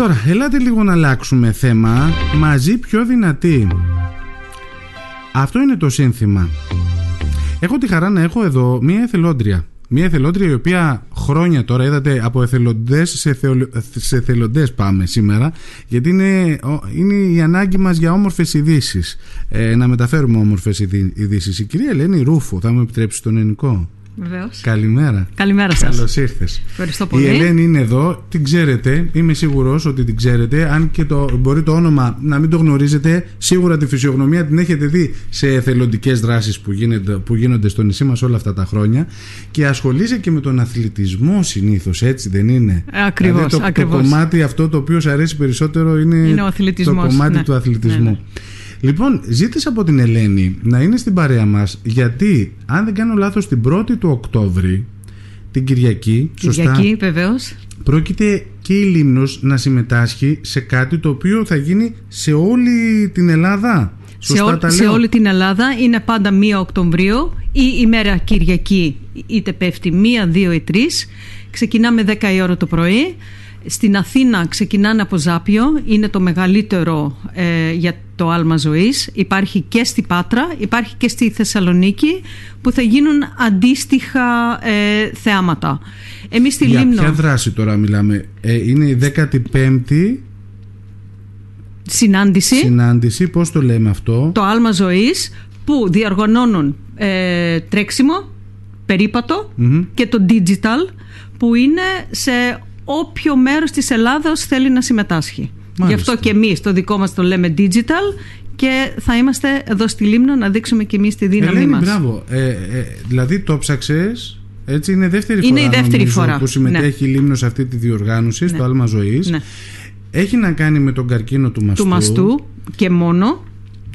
Τώρα, ελάτε λίγο να αλλάξουμε θέμα. Μαζί πιο δυνατή. Αυτό είναι το σύνθημα. Έχω τη χαρά να έχω εδώ μία εθελόντρια. Μία εθελόντρια η οποία χρόνια τώρα είδατε από εθελοντές σε, σε εθελοντές πάμε σήμερα γιατί είναι, είναι η ανάγκη μας για όμορφες ειδήσεις. Ε, να μεταφέρουμε όμορφες ειδήσεις. Η κυρία Ελένη Ρούφο θα μου επιτρέψει τον ελληνικό. Βεβαίως. Καλημέρα. Καλημέρα σας. Καλώς ήρθες. Ευχαριστώ πολύ. Η Ελένη είναι εδώ, την ξέρετε, είμαι σίγουρος ότι την ξέρετε. Αν και το, μπορεί το όνομα να μην το γνωρίζετε, σίγουρα τη φυσιογνωμία την έχετε δει σε εθελοντικές δράσεις που, που γίνονται στο νησί μας όλα αυτά τα χρόνια. Και ασχολείσαι και με τον αθλητισμό συνήθως, έτσι δεν είναι; Ακριβώς. Δηλαδή το, το κομμάτι αυτό το οποίο σου αρέσει περισσότερο είναι, είναι το κομμάτι ναι. του αθλητισμού. Ναι, ναι. Λοιπόν, ζήτησα από την Ελένη να είναι στην παρέα μας γιατί αν δεν κάνω λάθος την 1η του Οκτώβρη την Κυριακή, Κυριακή σωστά, βεβαίως. πρόκειται και η Λίμνος να συμμετάσχει σε κάτι το οποίο θα γίνει σε όλη την Ελλάδα. Σωστά σε, τα σε όλη την Ελλάδα. Είναι πάντα 1 Οκτωβρίου. Ή ημέρα Κυριακή είτε πέφτει 1, 2 ή 3 ξεκινάμε 10 η ώρα το πρωί στην Αθήνα ξεκινάνε από Ζάπιο, είναι το μεγαλύτερο ε, για το άλμα ζωής. Υπάρχει και στη Πάτρα, υπάρχει και στη Θεσσαλονίκη που θα γίνουν αντίστοιχα ε, θεάματα. Εμείς στη για Λίμνο... ποια δράση τώρα μιλάμε, ε, είναι η 15η συνάντηση. Συνάντηση, πώς το λέμε αυτό; Το άλμα ζωής που διοργανώνουν ε, τρέξιμο, και το digital που είναι σε όποιο μέρος της Ελλάδος θέλει να συμμετάσχει. Γι' αυτό και εμείς το δικό μας το λέμε digital και θα είμαστε εδώ στη Λίμνο να δείξουμε και εμείς τη δύναμή Ελένη, μας. Μπράβο. Ε, ε, δηλαδή το ψαξες, έτσι είναι δεύτερη είναι φορά, η δεύτερη φορά. που συμμετέχει ναι. η Λίμνος σε αυτή τη διοργάνωση, στο ναι. Άλμα Ζωής. Ναι. Έχει να κάνει με τον καρκίνο του μαστού. Του μαστού και μόνο.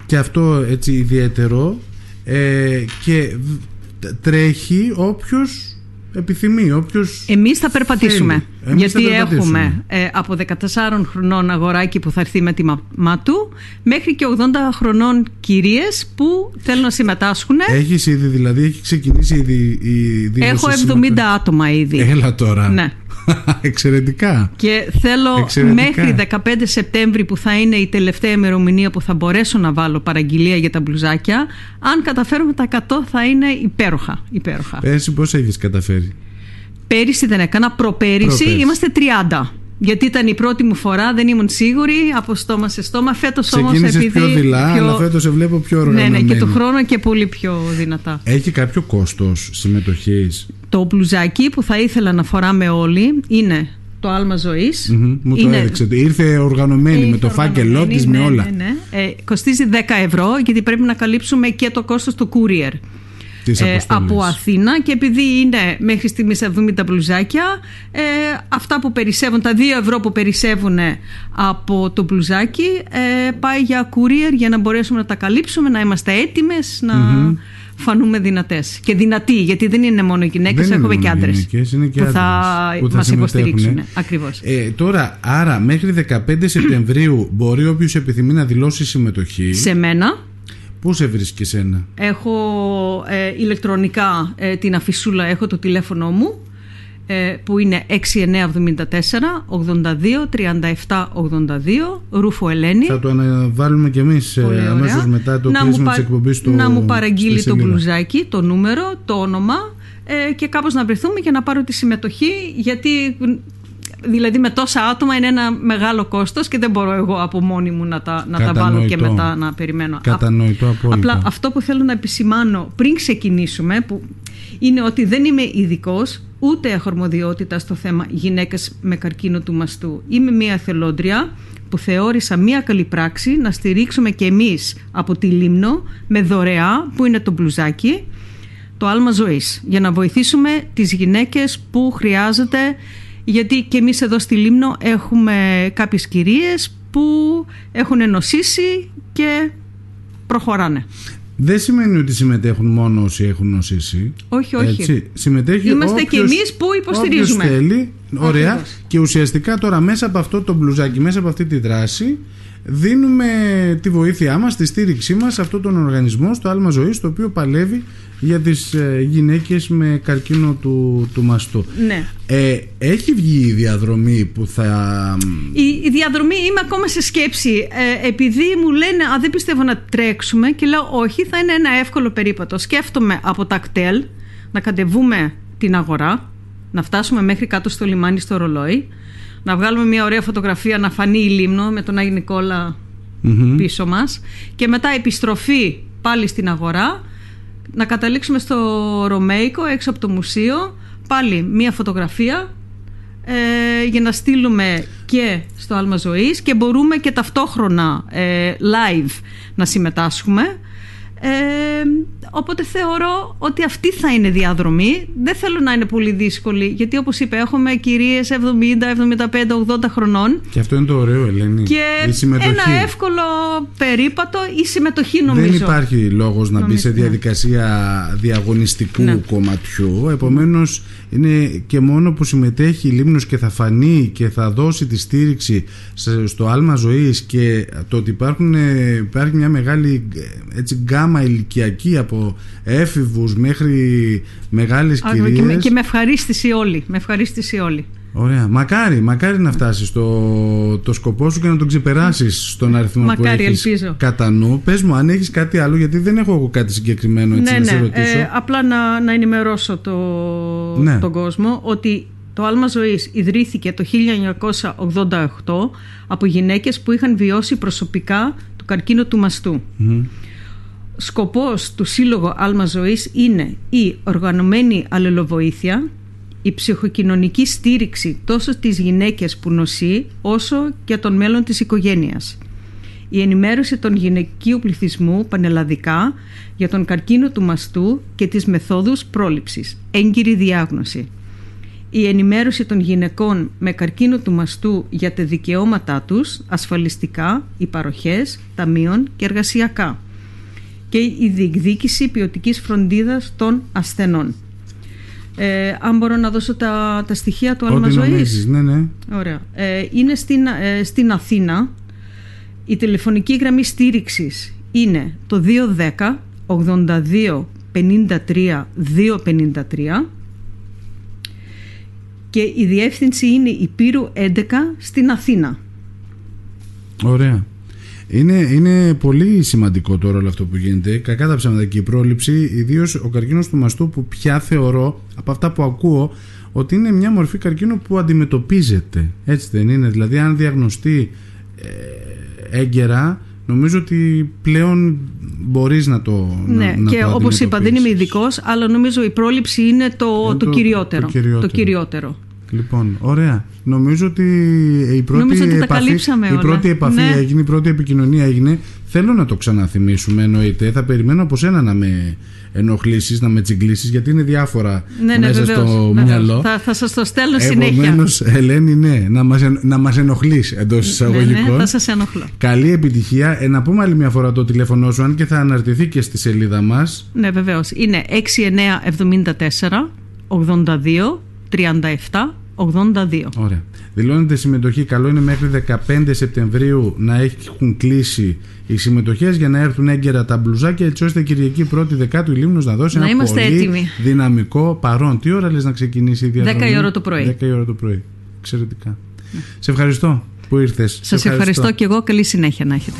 Και αυτό έτσι ιδιαίτερο. Ε, και τρέχει όποιος επιθυμεί. Όποιος Εμείς θα περπατήσουμε. γιατί έχουμε ε, από 14 χρονών αγοράκι που θα έρθει με τη μαμά του μέχρι και 80 χρονών κυρίες που θέλουν να συμμετάσχουν. Έχεις ήδη δηλαδή, έχει ξεκινήσει ήδη η δήλωση. Έχω 70 άτομα ήδη. Έλα τώρα. Ναι. Εξαιρετικά. Και θέλω μέχρι 15 Σεπτέμβρη που θα είναι η τελευταία ημερομηνία που θα μπορέσω να βάλω παραγγελία για τα μπλουζάκια. Αν καταφέρουμε τα 100 θα είναι υπέροχα. υπέροχα. Εσύ πώς έχεις καταφέρει; Πέρυσι δεν έκανα, προπέρυσι είμαστε 30. Γιατί ήταν η πρώτη μου φορά, δεν ήμουν σίγουρη από στόμα σε στόμα. Φέτος όμως επειδή. πιο δειλά, πιο... αλλά φέτος σε βλέπω πιο οργανωμένη. Ναι, ναι, και του χρόνου και πολύ πιο δυνατά. Έχει κάποιο κόστος συμμετοχής; Το μπλουζάκι που θα ήθελα να φοράμε όλοι είναι το άλμα ζωής. Mm-hmm, μου το έδειξε. Ήρθε οργανωμένη με το φάκελό της, ναι, με όλα. Ναι, ναι. Ε, κοστίζει 10 ευρώ γιατί πρέπει να καλύψουμε και το κόστος του courier ε, από Αθήνα και επειδή είναι μέχρι στιγμής 70 μπλουζάκια ε, αυτά που περισσεύουν, τα 2 ευρώ που περισσεύουν από το μπλουζάκι ε, πάει για courier για να μπορέσουμε να τα καλύψουμε, να είμαστε έτοιμες να φανούμε δυνατές και δυνατοί γιατί δεν είναι μόνο γυναίκες, έχουμε και άντρες είναι και που, θα που θα μας υποστηρίξουν. Ακριβώς. Ε, τώρα, άρα μέχρι 15 Σεπτεμβρίου μπορεί όποιος επιθυμεί να δηλώσει συμμετοχή σε μένα Πού σε βρίσκεις εσένα; Έχω ε, ηλεκτρονικά ε, την αφισούλα, έχω το τηλέφωνο μου ε, που είναι 6974 82 37 82 Ρούφο Ελένη. Θα το αναβάλουμε κι εμείς ε, αμέσως μετά το κλείσιμο της εκπομπής στο, Να μου παραγγείλει το μπλουζάκι, το νούμερο, το όνομα ε, και κάπως να βρεθούμε και να πάρω τη συμμετοχή γιατί δηλαδή με τόσα άτομα είναι ένα μεγάλο κόστος και δεν μπορώ εγώ από μόνη μου να τα, να τα βάλω και μετά να περιμένω. Κατανοητό απόλυτα. Απλά αυτό που θέλω να επισημάνω πριν ξεκινήσουμε που είναι ότι δεν είμαι ειδικός ούτε αχορμοδιότητα στο θέμα γυναίκες με καρκίνο του μαστού. Είμαι μια θελόντρια που θεώρησα μια καλή πράξη να στηρίξουμε και εμείς από τη Λίμνο με δωρεά που είναι το μπλουζάκι το άλμα ζωής για να βοηθήσουμε τις γυναίκες που χρειάζεται γιατί και εμείς εδώ στη Λίμνο έχουμε κάποιες κυρίες που έχουν νοσήσει και προχωράνε. Δεν σημαίνει ότι συμμετέχουν μόνο όσοι έχουν νοσήσει. Όχι, όχι. Έτσι. Συμμετέχει Είμαστε όποιος, και εμείς που υποστηρίζουμε. Όποιος θέλει, ωραία. Και ουσιαστικά τώρα μέσα από αυτό το μπλουζάκι, μέσα από αυτή τη δράση, δίνουμε τη βοήθειά μας, τη στήριξή μας σε αυτόν τον οργανισμό, στο άλμα ζωής, το οποίο παλεύει για τις ε, γυναίκες με καρκίνο του, του μαστού. Ναι. Ε, έχει βγει η διαδρομή που θα... Η, η διαδρομή είμαι ακόμα σε σκέψη. Ε, επειδή μου λένε, Α, δεν πιστεύω να τρέξουμε, και λέω, Όχι, θα είναι ένα εύκολο περίπατο. Σκέφτομαι από τα κτέλ να κατεβούμε την αγορά, να φτάσουμε μέχρι κάτω στο λιμάνι στο ρολόι, να βγάλουμε μια ωραία φωτογραφία να φανεί η λίμνο με τον Άγιο νικολα πίσω μας και μετά επιστροφή πάλι στην αγορά να καταλήξουμε στο Ρωμαϊκό έξω από το μουσείο. Πάλι μια φωτογραφία. Ε, για να στείλουμε και στο Άλμα Ζωής και μπορούμε και ταυτόχρονα ε, live να συμμετάσχουμε ε, οπότε θεωρώ ότι αυτή θα είναι διαδρομή. Δεν θέλω να είναι πολύ δύσκολη, γιατί όπως είπε, έχουμε κυρίες 70, 75, 80 χρονών. Και αυτό είναι το ωραίο, Ελένη. Και ένα εύκολο περίπατο η συμμετοχή, νομίζω. Δεν υπάρχει λόγος να μπει σε διαδικασία διαγωνιστικού ναι. κομματιού. Επομένως, είναι και μόνο που συμμετέχει η Λίμνος και θα φανεί και θα δώσει τη στήριξη στο άλμα ζωής και το ότι υπάρχουν, υπάρχει μια μεγάλη έτσι, γκάμα ηλικιακή από έφηβους μέχρι μεγάλες Α, κυρίες. Και με, και με ευχαρίστηση όλοι. Με ευχαρίστηση όλοι. Ωραία. Μακάρι, μακάρι να φτάσεις στο το σκοπό σου και να τον ξεπεράσεις στον αριθμό μακάρι, που έχει κατά νου. Πες μου, αν έχεις κάτι άλλο, γιατί δεν έχω εγώ κάτι συγκεκριμένο έτσι ναι, να ναι. σε ρωτήσω. Ε, απλά να, να ενημερώσω το, ναι. τον κόσμο ότι το άλμα ζωής ιδρύθηκε το 1988 από γυναίκες που είχαν βιώσει προσωπικά το καρκίνο του μαστού σκοπός του Σύλλογου Άλμα Ζωής είναι η οργανωμένη αλληλοβοήθεια, η ψυχοκοινωνική στήριξη τόσο της γυναίκες που νοσεί όσο και των μέλων της οικογένειας. Η ενημέρωση των γυναικείου πληθυσμού πανελλαδικά για τον καρκίνο του μαστού και τις μεθόδους πρόληψης, έγκυρη διάγνωση. Η ενημέρωση των γυναικών με καρκίνο του μαστού για τα δικαιώματά τους, ασφαλιστικά, οι παροχές, ταμείων και εργασιακά και η διεκδίκηση ποιοτικής φροντίδας των ασθενών. Ε, αν μπορώ να δώσω τα, τα στοιχεία του Άλμα Ζωής. Ναι, ναι. Ωραία. Ε, είναι στην, ε, στην Αθήνα. Η τηλεφωνική γραμμή στήριξης είναι το 210 82 53 253 και η διεύθυνση είναι η Πύρου 11 στην Αθήνα. Ωραία. Είναι, είναι πολύ σημαντικό τώρα όλο αυτό που γίνεται. Κακά τα ψέματα και η πρόληψη, ιδίως ο καρκίνος του μαστού, που πια θεωρώ από αυτά που ακούω ότι είναι μια μορφή καρκίνου που αντιμετωπίζεται. Έτσι δεν είναι; Δηλαδή, αν διαγνωστεί ε, έγκαιρα, νομίζω ότι πλέον μπορείς να το. Ναι, να, και όπως είπα, δεν είμαι ειδικός, αλλά νομίζω η πρόληψη είναι το, το, κυριότερο. Το κυριότερο. Λοιπόν, ωραία. Νομίζω ότι η πρώτη ότι επαφή, η πρώτη επαφή ναι. έγινε, η πρώτη επικοινωνία έγινε. Θέλω να το ξαναθυμίσουμε, εννοείται. Θα περιμένω από σένα να με ενοχλήσεις, να με τσιγκλίσεις, γιατί είναι διάφορα ναι, ναι, μέσα βεβαίως, στο βεβαίως. μυαλό. Θα, θα σας το στέλνω συνέχεια. Επομένως, Ελένη, ναι, να μας να μας ενοχλείς εντός εισαγωγικών. Ναι, ναι, θα σας ενοχλώ. Καλή επιτυχία. Ε, να πούμε άλλη μια φορά το τηλέφωνό σου, αν και θα αναρτηθεί και στη σελίδα μας. Ναι, βεβαίως. Είναι 6974 82 37 82. Ωραία. Δηλώνεται συμμετοχή. Καλό είναι μέχρι 15 Σεπτεμβρίου να έχουν κλείσει οι συμμετοχές για να έρθουν έγκαιρα τα μπλουζάκια έτσι ώστε Κυριακή 1η Δεκάτου η Λίμνος να δώσει να ένα πολύ έτοιμοι. δυναμικό παρόν. Τι ώρα λες να ξεκινήσει η διαδρομή; 10 η ώρα το πρωί. 10 η ώρα το πρωί. Εξαιρετικά. Σε ευχαριστώ που ήρθες. Σας ευχαριστώ. ευχαριστώ και εγώ. Καλή συνέχεια να έχετε.